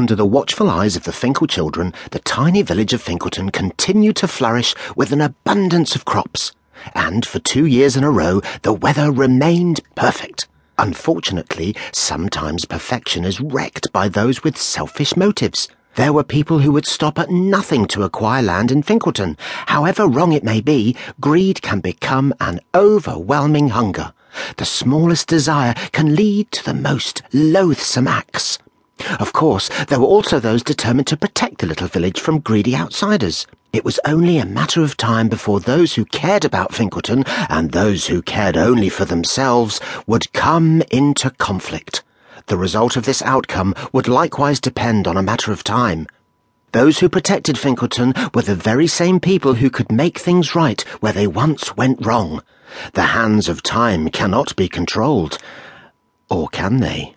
Under the watchful eyes of the Finkle children, the tiny village of Finkleton continued to flourish with an abundance of crops. And for two years in a row, the weather remained perfect. Unfortunately, sometimes perfection is wrecked by those with selfish motives. There were people who would stop at nothing to acquire land in Finkleton. However wrong it may be, greed can become an overwhelming hunger. The smallest desire can lead to the most loathsome acts. Of course, there were also those determined to protect the little village from greedy outsiders. It was only a matter of time before those who cared about Finkleton and those who cared only for themselves would come into conflict. The result of this outcome would likewise depend on a matter of time. Those who protected Finkleton were the very same people who could make things right where they once went wrong. The hands of time cannot be controlled. Or can they?